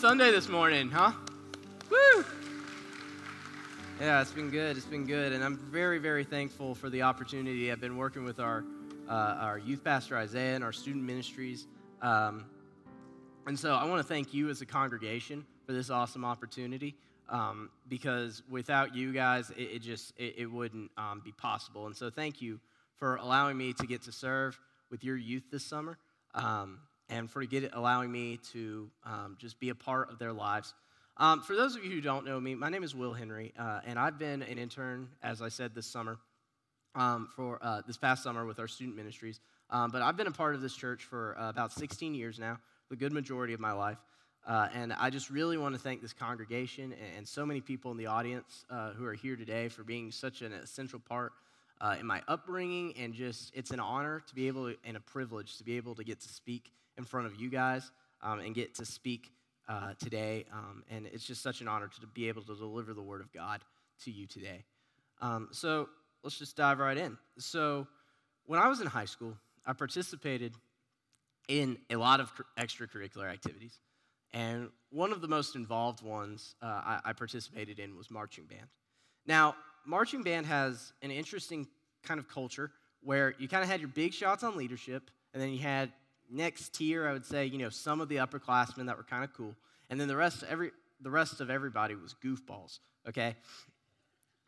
Sunday this morning, huh? Woo! Yeah, it's been good. It's been good. And I'm very, very thankful for the opportunity. I've been working with our, uh, our youth pastor, Isaiah, and our student ministries. Um, and so I want to thank you as a congregation for this awesome opportunity um, because without you guys, it, it just it, it wouldn't um, be possible. And so thank you for allowing me to get to serve with your youth this summer um, and for allowing me to um, just be a part of their lives. Um, for those of you who don't know me, my name is Will Henry, uh, and I've been an intern, as I said, this summer, um, for uh, this past summer with our student ministries. Um, but I've been a part of this church for uh, about 16 years now, the good majority of my life. Uh, and I just really want to thank this congregation and, and so many people in the audience uh, who are here today for being such an essential part uh, in my upbringing. And just, it's an honor to be able to, and a privilege to be able to get to speak in front of you guys um, and get to speak uh, today. Um, and it's just such an honor to be able to deliver the word of God to you today. Um, so let's just dive right in. So, when I was in high school, I participated in a lot of extracurricular activities. And one of the most involved ones uh, I, I participated in was marching band. Now, marching band has an interesting kind of culture where you kind of had your big shots on leadership, and then you had next tier, I would say, you know, some of the upperclassmen that were kind of cool, and then the rest, every, the rest of everybody was goofballs, okay?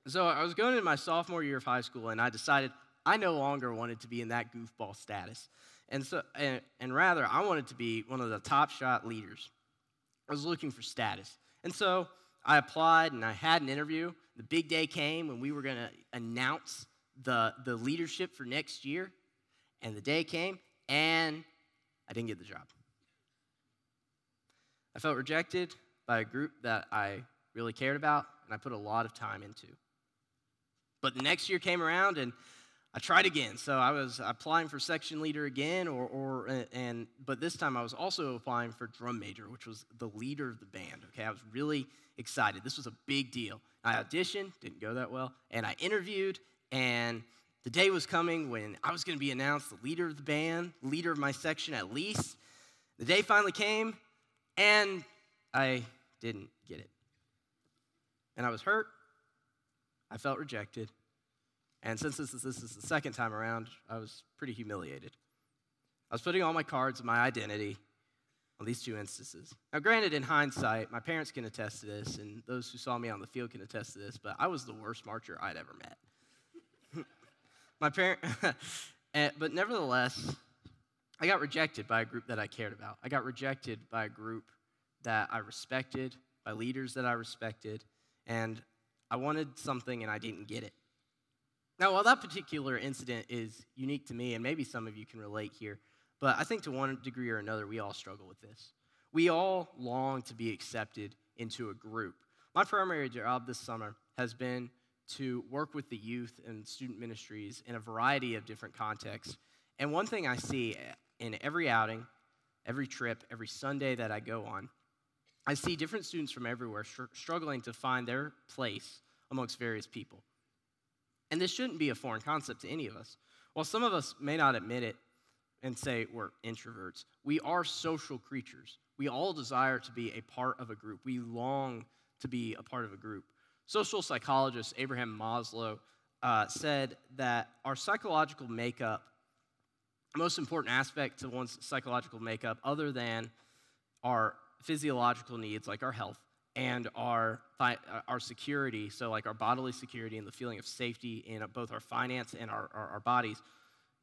So I was going into my sophomore year of high school, and I decided I no longer wanted to be in that goofball status. And, so, and, and rather, I wanted to be one of the top shot leaders. I was looking for status. And so I applied and I had an interview. The big day came when we were going to announce the, the leadership for next year. And the day came, and I didn't get the job. I felt rejected by a group that I really cared about and I put a lot of time into. But the next year came around, and I tried again. So I was applying for section leader again, or, or and but this time I was also applying for drum major, which was the leader of the band. Okay, I was really excited. This was a big deal. I auditioned, didn't go that well, and I interviewed, and the day was coming when I was going to be announced the leader of the band, leader of my section at least. The day finally came, and I didn't get it. And I was hurt. I felt rejected. And since this is, this is the second time around, I was pretty humiliated. I was putting all my cards of my identity on these two instances. Now, granted, in hindsight, my parents can attest to this, and those who saw me on the field can attest to this, but I was the worst marcher I'd ever met. My parent, eh, but nevertheless, I got rejected by a group that I cared about. I got rejected by a group that I respected, by leaders that I respected, and I wanted something and I didn't get it. Now, while that particular incident is unique to me, and maybe some of you can relate here, but I think to one degree or another, we all struggle with this. We all long to be accepted into a group. My primary job this summer has been to work with the youth and student ministries in a variety of different contexts. And one thing I see in every outing, every trip, every Sunday that I go on, I see different students from everywhere struggling to find their place amongst various people. And this shouldn't be a foreign concept to any of us. While some of us may not admit it and say we're introverts, we are social creatures. We all desire to be a part of a group. We long to be a part of a group. Social psychologist Abraham Maslow uh, said that our psychological makeup, most important aspect to one's psychological makeup, other than our physiological needs like our health, and our, our security, so like our bodily security and the feeling of safety in both our finance and our, our, our bodies,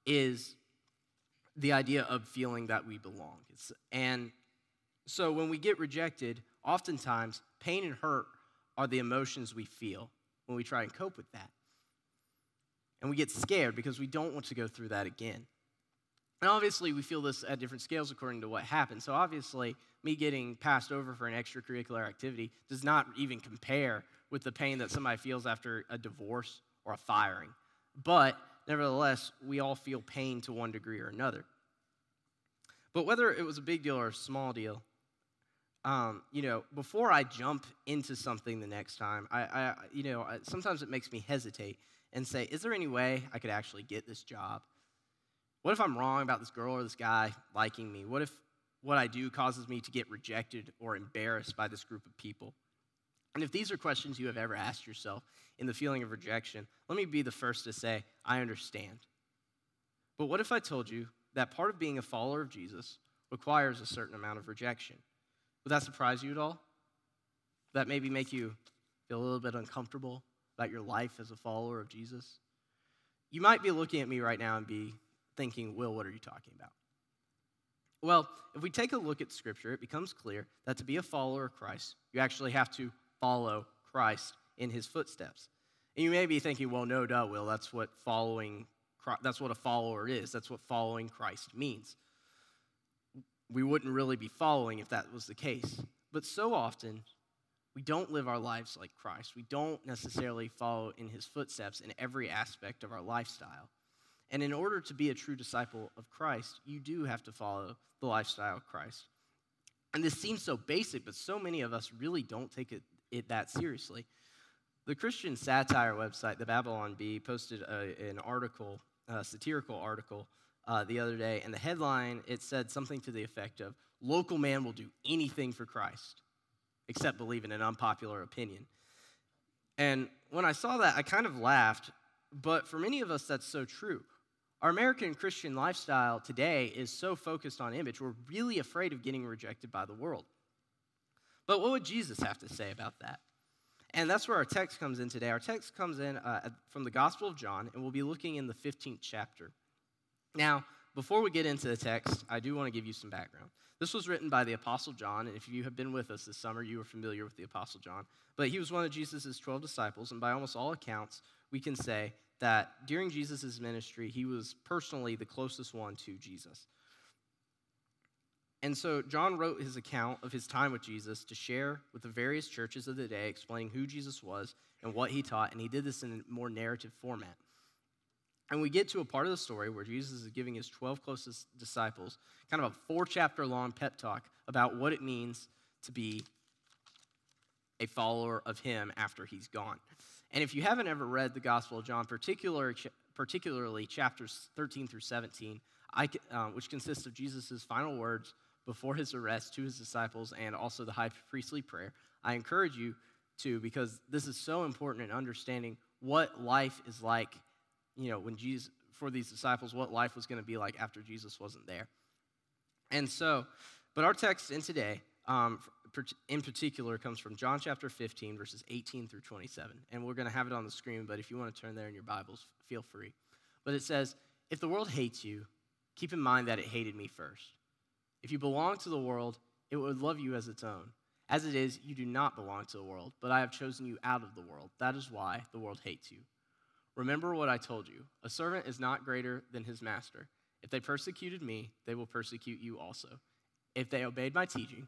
is the idea of feeling that we belong. It's, and so when we get rejected, oftentimes pain and hurt are the emotions we feel when we try and cope with that. And we get scared because we don't want to go through that again. And obviously, we feel this at different scales according to what happened. So, obviously, me getting passed over for an extracurricular activity does not even compare with the pain that somebody feels after a divorce or a firing. But, nevertheless, we all feel pain to one degree or another. But whether it was a big deal or a small deal, um, you know, before I jump into something the next time, I, I you know, sometimes it makes me hesitate and say, is there any way I could actually get this job? What if I'm wrong about this girl or this guy liking me? What if what I do causes me to get rejected or embarrassed by this group of people? And if these are questions you have ever asked yourself in the feeling of rejection, let me be the first to say, I understand. But what if I told you that part of being a follower of Jesus requires a certain amount of rejection? Would that surprise you at all? Would that maybe make you feel a little bit uncomfortable about your life as a follower of Jesus? You might be looking at me right now and be thinking, Will, what are you talking about? Well, if we take a look at Scripture, it becomes clear that to be a follower of Christ, you actually have to follow Christ in his footsteps. And you may be thinking, well, no, duh, Will, that's what following, that's what a follower is. That's what following Christ means. We wouldn't really be following if that was the case. But so often, we don't live our lives like Christ. We don't necessarily follow in his footsteps in every aspect of our lifestyle. And in order to be a true disciple of Christ, you do have to follow the lifestyle of Christ. And this seems so basic, but so many of us really don't take it, it that seriously. The Christian satire website, the Babylon Bee, posted a, an article, a satirical article, uh, the other day, and the headline it said something to the effect of "Local man will do anything for Christ, except believe in an unpopular opinion." And when I saw that, I kind of laughed, but for many of us, that's so true. Our American Christian lifestyle today is so focused on image, we're really afraid of getting rejected by the world. But what would Jesus have to say about that? And that's where our text comes in today. Our text comes in uh, from the Gospel of John, and we'll be looking in the 15th chapter. Now, before we get into the text, I do want to give you some background. This was written by the Apostle John, and if you have been with us this summer, you are familiar with the Apostle John. But he was one of Jesus' 12 disciples, and by almost all accounts, we can say that during Jesus' ministry, he was personally the closest one to Jesus. And so John wrote his account of his time with Jesus to share with the various churches of the day, explaining who Jesus was and what he taught, and he did this in a more narrative format. And we get to a part of the story where Jesus is giving his 12 closest disciples kind of a four chapter long pep talk about what it means to be a follower of him after he's gone. And if you haven't ever read the Gospel of John, particular, particularly chapters 13 through 17, I, uh, which consists of Jesus' final words before his arrest to his disciples and also the high priestly prayer, I encourage you to because this is so important in understanding what life is like, you know, when Jesus, for these disciples, what life was going to be like after Jesus wasn't there. And so, but our text in today um, in particular comes from John chapter 15, verses 18 through 27. And we're going to have it on the screen, but if you want to turn there in your Bibles, feel free. But it says, If the world hates you, keep in mind that it hated me first. If you belong to the world, it would love you as its own. As it is, you do not belong to the world, but I have chosen you out of the world. That is why the world hates you. Remember what I told you a servant is not greater than his master. If they persecuted me, they will persecute you also. If they obeyed my teaching,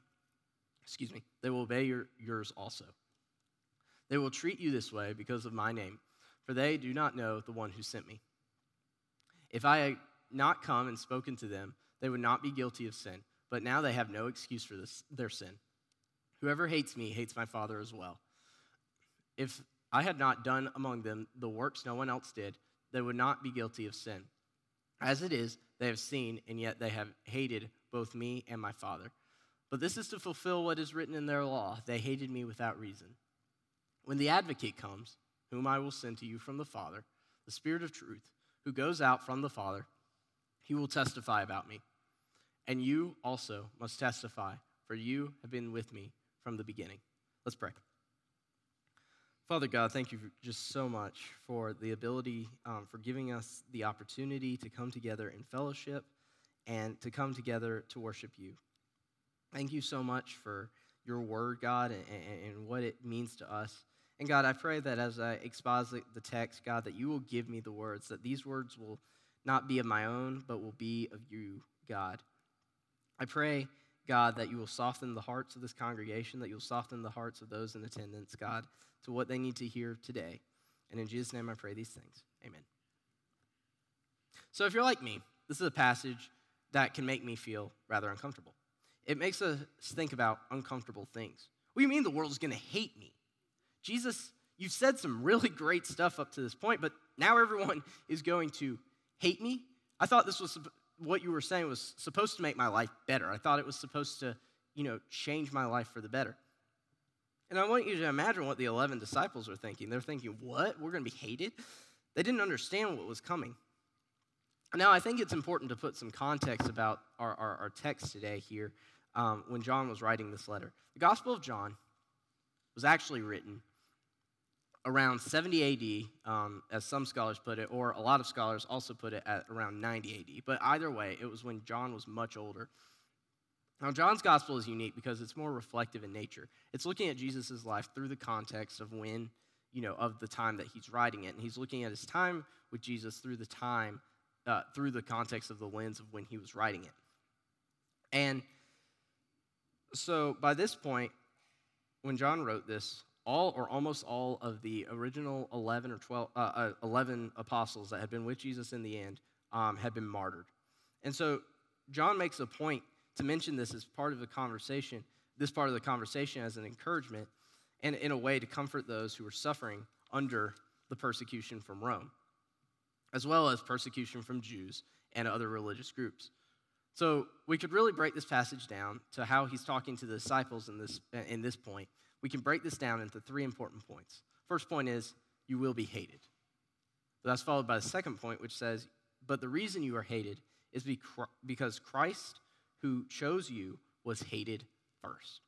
excuse me, they will obey your, yours also. They will treat you this way because of my name, for they do not know the one who sent me. If I had not come and spoken to them, they would not be guilty of sin, but now they have no excuse for this, their sin. Whoever hates me hates my Father as well. If I had not done among them the works no one else did, they would not be guilty of sin. As it is, they have seen, and yet they have hated both me and my Father. But this is to fulfill what is written in their law they hated me without reason. When the advocate comes, whom I will send to you from the Father, the Spirit of truth, who goes out from the Father, he will testify about me. And you also must testify, for you have been with me from the beginning. Let's pray. Father God, thank you just so much for the ability, um, for giving us the opportunity to come together in fellowship and to come together to worship you. Thank you so much for your word, God, and, and, what it means to us. And God, I pray that as I exposit the text, God, that you will give me the words, that these words will not be of my own, but will be of you, God. I pray, God, that you will soften the hearts of this congregation, that you'll soften the hearts of those in attendance, God, to what they need to hear today. And in Jesus' name I pray these things. Amen. So if you're like me, this is a passage that can make me feel rather uncomfortable it makes us think about uncomfortable things. What do you mean the world is going to hate me? Jesus, you've said some really great stuff up to this point, but now everyone is going to hate me? I thought this was what you were saying was supposed to make my life better. I thought it was supposed to, you know, change my life for the better. And I want you to imagine what the 11 disciples are thinking. They're thinking, what? We're going to be hated? They didn't understand what was coming. Now, I think it's important to put some context about our, our, our text today here um, when John was writing this letter. The Gospel of John was actually written around 70 AD, um, as some scholars put it, or a lot of scholars also put it at around 90 AD. But either way, it was when John was much older. Now, John's gospel is unique because it's more reflective in nature. It's looking at Jesus' life through the context of when, you know, of the time that he's writing it. And he's looking at his time with Jesus through the time, uh, through the context of the lens of when he was writing it. And so by this point, when John wrote this, all or almost all of the original 11 or 12, uh, uh, 11 apostles that had been with Jesus in the end um, had been martyred. And so John makes a point to mention this as part of the conversation, this part of the conversation as an encouragement and in a way to comfort those who were suffering under the persecution from Rome, as well as persecution from Jews and other religious groups. So we could really break this passage down to how he's talking to the disciples in this, in this point. We can break this down into three important points. First point is, you will be hated. But that's followed by the second point, which says, but the reason you are hated is because Christ who chose you was hated first.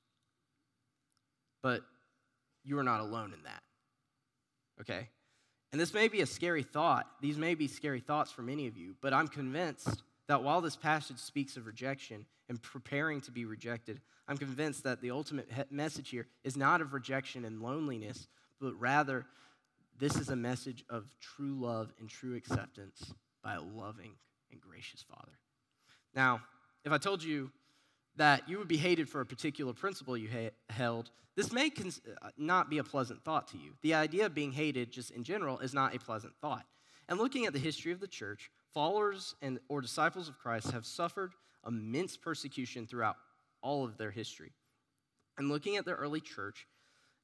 But you are not alone in that. Okay? And this may be a scary thought. These may be scary thoughts for many of you, but I'm convinced that while this passage speaks of rejection and preparing to be rejected, I'm convinced that the ultimate message here is not of rejection and loneliness, but rather this is a message of true love and true acceptance by a loving and gracious Father. Now, if I told you that you would be hated for a particular principle you ha- held, this may cons- uh, not be a pleasant thought to you. The idea of being hated, just in general, is not a pleasant thought. And looking at the history of the church, followers and or disciples of Christ have suffered immense persecution throughout all of their history. And looking at the early church,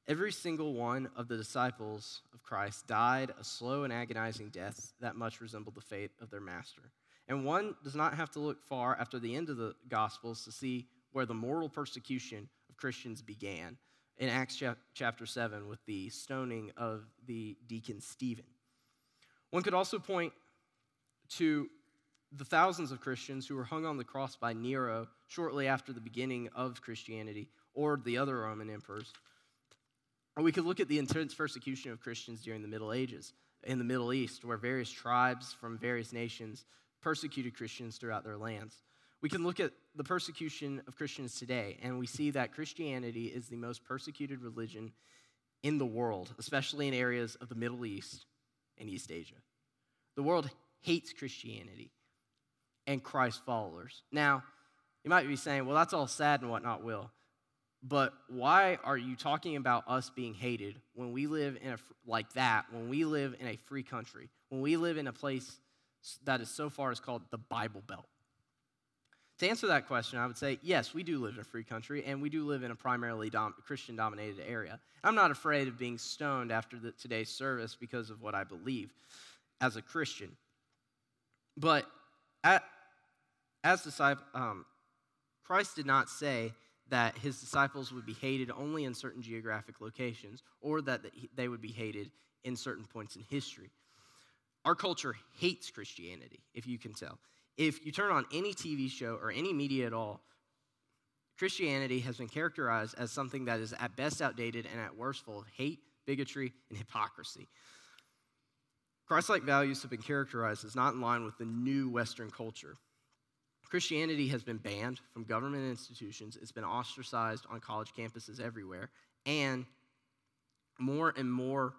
every single one of the disciples of Christ died a slow and agonizing death that much resembled the fate of their master. And one does not have to look far after the end of the Gospels to see where the moral persecution of Christians began in Acts chapter 7 with the stoning of the deacon Stephen. One could also point to the thousands of Christians who were hung on the cross by Nero shortly after the beginning of Christianity or the other Roman emperors. Or we could look at the intense persecution of Christians during the Middle Ages in the Middle East, where various tribes from various nations persecuted Christians throughout their lands. We can look at the persecution of Christians today, and we see that Christianity is the most persecuted religion in the world, especially in areas of the Middle East and East Asia. The world hates Christianity and Christ followers. Now, you might be saying, well, that's all sad and whatnot, Will. But why are you talking about us being hated when we live in a like that, when we live in a free country, when we live in a place that is so far is called the Bible Belt. To answer that question, I would say yes, we do live in a free country, and we do live in a primarily dom- Christian dominated area. I'm not afraid of being stoned after the, today's service because of what I believe as a Christian. But at, as disciple, um, Christ did not say that his disciples would be hated only in certain geographic locations or that they would be hated in certain points in history. Our culture hates Christianity, if you can tell. If you turn on any TV show or any media at all, Christianity has been characterized as something that is at best outdated and at worst full of hate, bigotry, and hypocrisy. Christ like values have been characterized as not in line with the new Western culture. Christianity has been banned from government institutions, it's been ostracized on college campuses everywhere, and more and more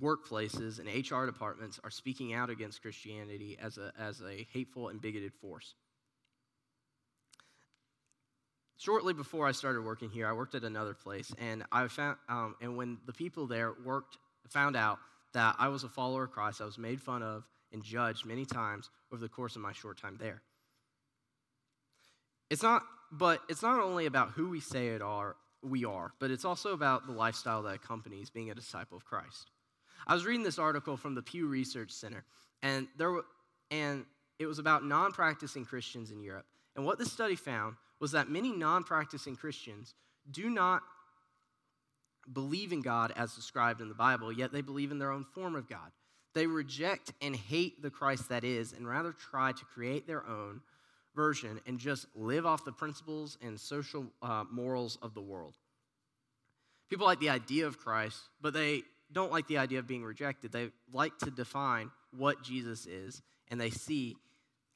workplaces and HR departments are speaking out against Christianity as a, as a hateful and bigoted force. Shortly before I started working here, I worked at another place, and I found, um, and when the people there worked, found out that I was a follower of Christ, I was made fun of and judged many times over the course of my short time there. It's not, but it's not only about who we say it are, we are, but it's also about the lifestyle that accompanies being a disciple of Christ. I was reading this article from the Pew Research Center, and there and it was about non practicing Christians in Europe. And what this study found was that many non practicing Christians do not believe in God as described in the Bible, yet they believe in their own form of God. They reject and hate the Christ that is, and rather try to create their own version and just live off the principles and social uh, morals of the world. People like the idea of Christ, but they don't like the idea of being rejected. They like to define what Jesus is, and they see,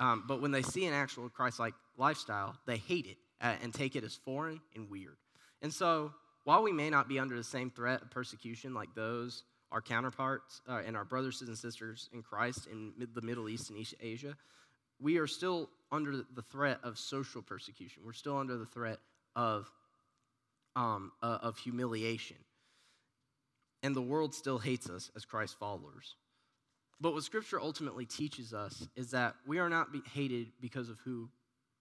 um, but when they see an actual Christ like lifestyle, they hate it uh, and take it as foreign and weird. And so, while we may not be under the same threat of persecution like those, our counterparts uh, and our brothers and sisters in Christ in the Middle East and East Asia, we are still under the threat of social persecution. We're still under the threat of, um, uh, of humiliation. And the world still hates us as Christ followers. But what Scripture ultimately teaches us is that we are not hated because of who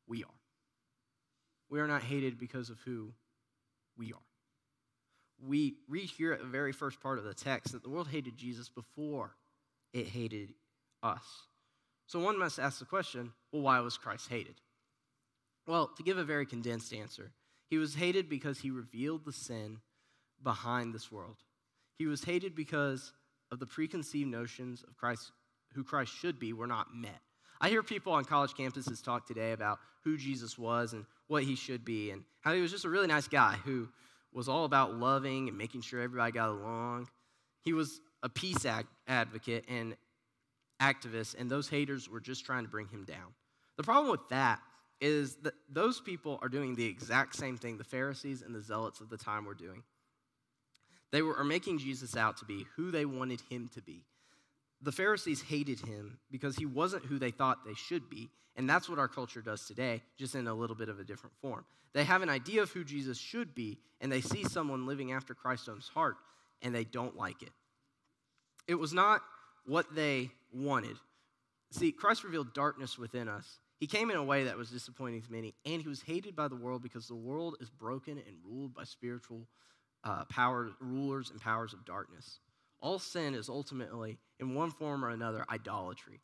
we are. We are not hated because of who we are. We read here at the very first part of the text that the world hated Jesus before it hated us. So one must ask the question well, why was Christ hated? Well, to give a very condensed answer, he was hated because he revealed the sin behind this world. He was hated because of the preconceived notions of Christ, who Christ should be, were not met. I hear people on college campuses talk today about who Jesus was and what he should be, and how he was just a really nice guy who was all about loving and making sure everybody got along. He was a peace advocate and activist, and those haters were just trying to bring him down. The problem with that is that those people are doing the exact same thing the Pharisees and the Zealots of the time were doing. They were, are making Jesus out to be who they wanted him to be. The Pharisees hated him because he wasn't who they thought they should be, and that's what our culture does today, just in a little bit of a different form. They have an idea of who Jesus should be, and they see someone living after Christ's own heart, and they don't like it. It was not what they wanted. See, Christ revealed darkness within us. He came in a way that was disappointing to many, and he was hated by the world because the world is broken and ruled by spiritual uh, power, rulers and powers of darkness. All sin is ultimately, in one form or another, idolatry.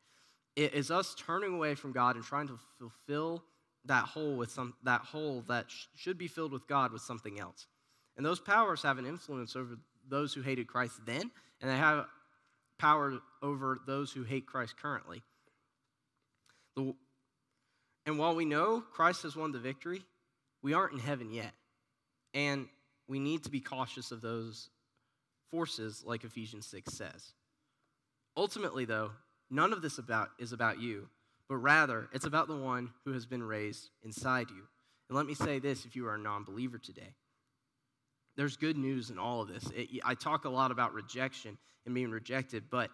It is us turning away from God and trying to fulfill that hole with some that hole that sh- should be filled with God with something else. And those powers have an influence over those who hated Christ then, and they have power over those who hate Christ currently. The, and while we know Christ has won the victory, we aren't in heaven yet. And we need to be cautious of those forces, like Ephesians 6 says. Ultimately, though, none of this about, is about you, but rather it's about the one who has been raised inside you. And let me say this if you are a non believer today there's good news in all of this. It, I talk a lot about rejection and being rejected, but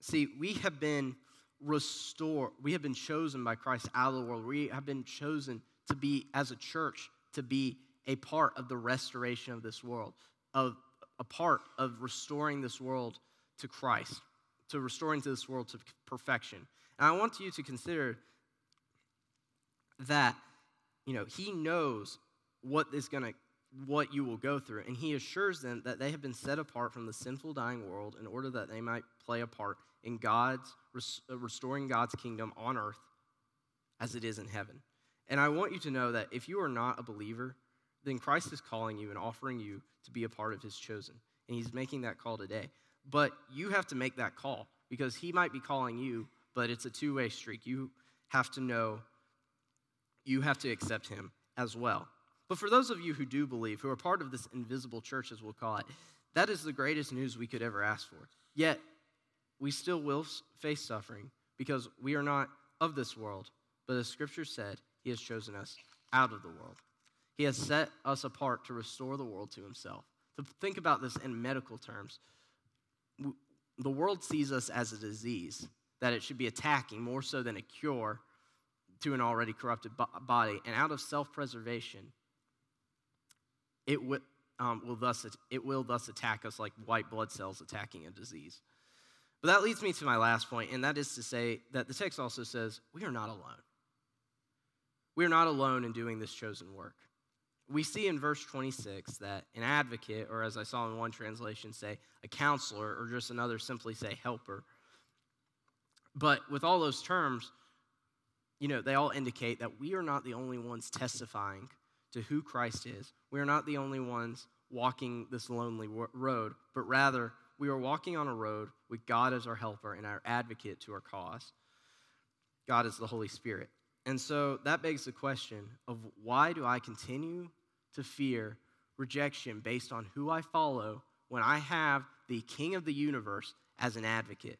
see, we have been restored. We have been chosen by Christ out of the world. We have been chosen to be, as a church, to be a part of the restoration of this world, of a part of restoring this world to Christ, to restoring to this world to perfection. And I want you to consider that, you know, he knows what is going to what you will go through. And he assures them that they have been set apart from the sinful, dying world in order that they might play a part in God's, uh, restoring God's kingdom on earth as it is in heaven. And I want you to know that if you are not a believer, then Christ is calling you and offering you to be a part of his chosen. And he's making that call today. But you have to make that call because he might be calling you, but it's a two way street. You have to know, you have to accept him as well. But for those of you who do believe, who are part of this invisible church, as we'll call it, that is the greatest news we could ever ask for. Yet, we still will face suffering because we are not of this world, but as Scripture said, He has chosen us out of the world. He has set us apart to restore the world to Himself. To think about this in medical terms, the world sees us as a disease that it should be attacking more so than a cure to an already corrupted body. And out of self preservation, it w- um, will thus it will thus attack us like white blood cells attacking a disease. But that leads me to my last point, and that is to say that the text also says we are not alone. We are not alone in doing this chosen work. We see in verse 26 that an advocate, or as I saw in one translation say, a counselor, or just another simply say helper, But with all those terms, you know, they all indicate that we are not the only ones testifying to who Christ is. We are not the only ones walking this lonely road, but rather we are walking on a road with God as our helper and our advocate to our cause. God is the Holy Spirit. And so that begs the question of why do I continue to fear rejection based on who I follow when I have the King of the universe as an advocate?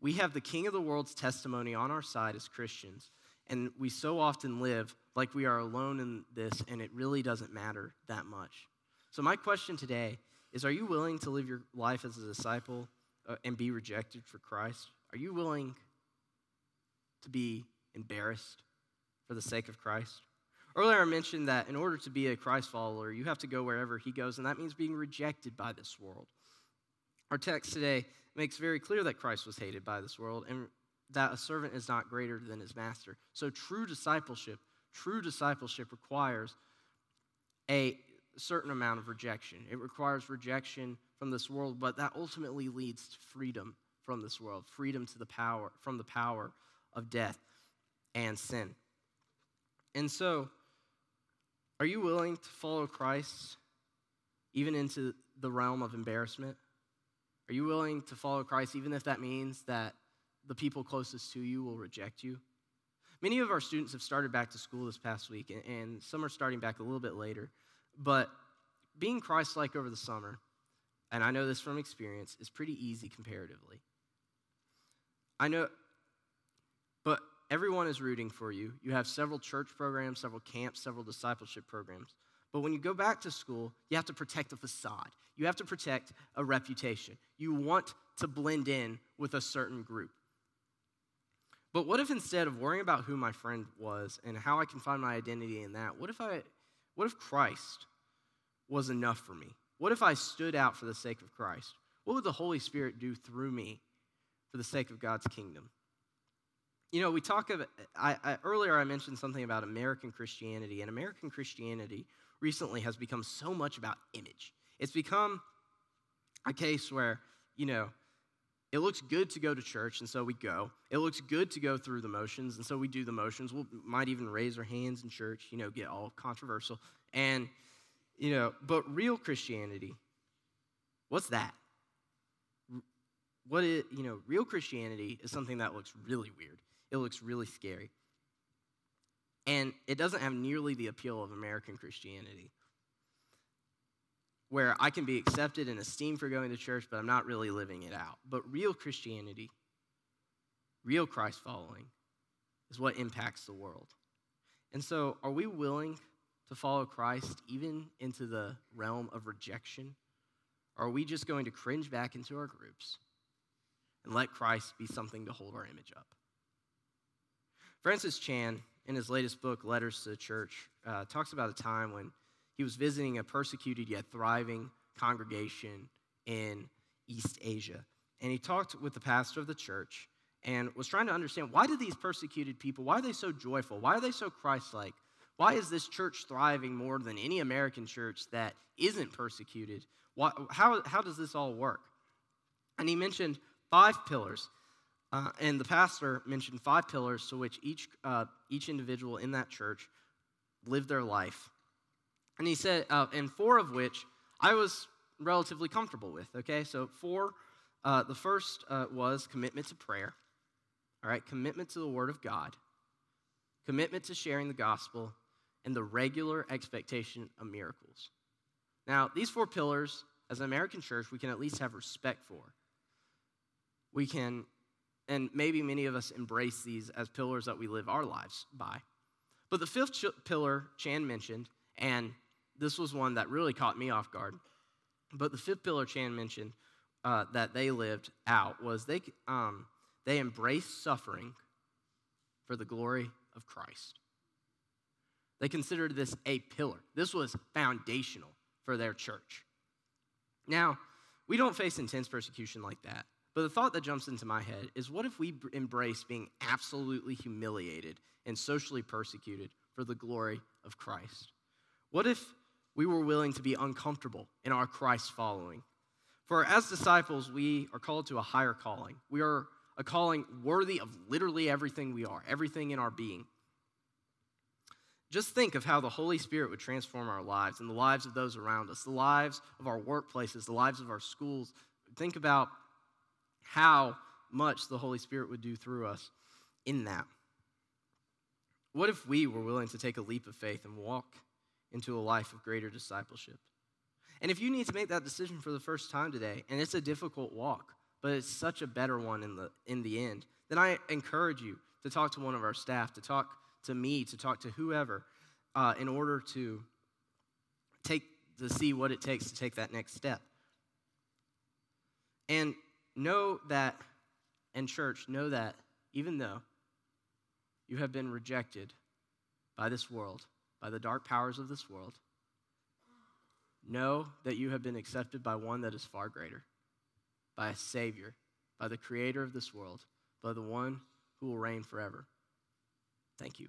We have the King of the world's testimony on our side as Christians, and we so often live like we are alone in this, and it really doesn't matter that much. So, my question today is Are you willing to live your life as a disciple uh, and be rejected for Christ? Are you willing to be embarrassed for the sake of Christ? Earlier, I mentioned that in order to be a Christ follower, you have to go wherever he goes, and that means being rejected by this world. Our text today makes very clear that Christ was hated by this world and that a servant is not greater than his master. So, true discipleship, true discipleship requires a certain amount of rejection. It requires rejection from this world, but that ultimately leads to freedom from this world, freedom to the power from the power of death and sin. And so, are you willing to follow Christ even into the realm of embarrassment? Are you willing to follow Christ even if that means that the people closest to you will reject you? Many of our students have started back to school this past week, and some are starting back a little bit later. But being Christ like over the summer, and I know this from experience, is pretty easy comparatively. I know, but everyone is rooting for you. You have several church programs, several camps, several discipleship programs. But when you go back to school, you have to protect a facade. You have to protect a reputation. You want to blend in with a certain group. But what if instead of worrying about who my friend was and how I can find my identity in that, what if I what if Christ was enough for me? What if I stood out for the sake of Christ? What would the Holy Spirit do through me for the sake of God's kingdom? You know, we talk of, I, I, earlier I mentioned something about American Christianity, and American Christianity recently has become so much about image. It's become a case where, you know, it looks good to go to church, and so we go. It looks good to go through the motions, and so we do the motions. We might even raise our hands in church, you know, get all controversial. And, you know, but real Christianity, what's that? What is, you know, real Christianity is something that looks really weird it looks really scary. And it doesn't have nearly the appeal of American Christianity, where I can be accepted and esteemed for going to church, but I'm not really living it out. But real Christianity, real Christ following, is what impacts the world. And so, are we willing to follow Christ even into the realm of rejection? Or are we just going to cringe back into our groups and let Christ be something to hold our image up? Francis Chan, in his latest book, Letters to the Church, uh, talks about a time when he was visiting a persecuted yet thriving congregation in East Asia. And he talked with the pastor of the church and was trying to understand why do these persecuted people, why are they so joyful? Why are they so Christ-like? Why is this church thriving more than any American church that isn't persecuted? Why, how, how does this all work? And he mentioned five pillars uh, and the pastor mentioned five pillars to which each, uh, each individual in that church lived their life. And he said, uh, and four of which I was relatively comfortable with, okay? So, four, uh, the first uh, was commitment to prayer, all right? Commitment to the Word of God, commitment to sharing the gospel, and the regular expectation of miracles. Now, these four pillars, as an American church, we can at least have respect for. We can and maybe many of us embrace these as pillars that we live our lives by. But the fifth ch- pillar Chan mentioned, and this was one that really caught me off guard, but the fifth pillar Chan mentioned uh, that they lived out was they, um, they embraced suffering for the glory of Christ. They considered this a pillar. This was foundational for their church. Now, we don't face intense persecution like that. But the thought that jumps into my head is what if we embrace being absolutely humiliated and socially persecuted for the glory of Christ? What if we were willing to be uncomfortable in our Christ following? For as disciples, we are called to a higher calling. We are a calling worthy of literally everything we are, everything in our being. Just think of how the Holy Spirit would transform our lives and the lives of those around us, the lives of our workplaces, the lives of our schools. Think about how much the Holy Spirit would do through us in that. What if we were willing to take a leap of faith and walk into a life of greater discipleship? And if you need to make that decision for the first time today, and it's a difficult walk, but it's such a better one in the, in the end, then I encourage you to talk to one of our staff, to talk to me, to talk to whoever, uh, in order to take to see what it takes to take that next step. And know that, and church, know that even though you have been rejected by this world, by the dark powers of this world, know that you have been accepted by one that is far greater, by a Savior, by the Creator of this world, by the one who will reign forever. Thank you.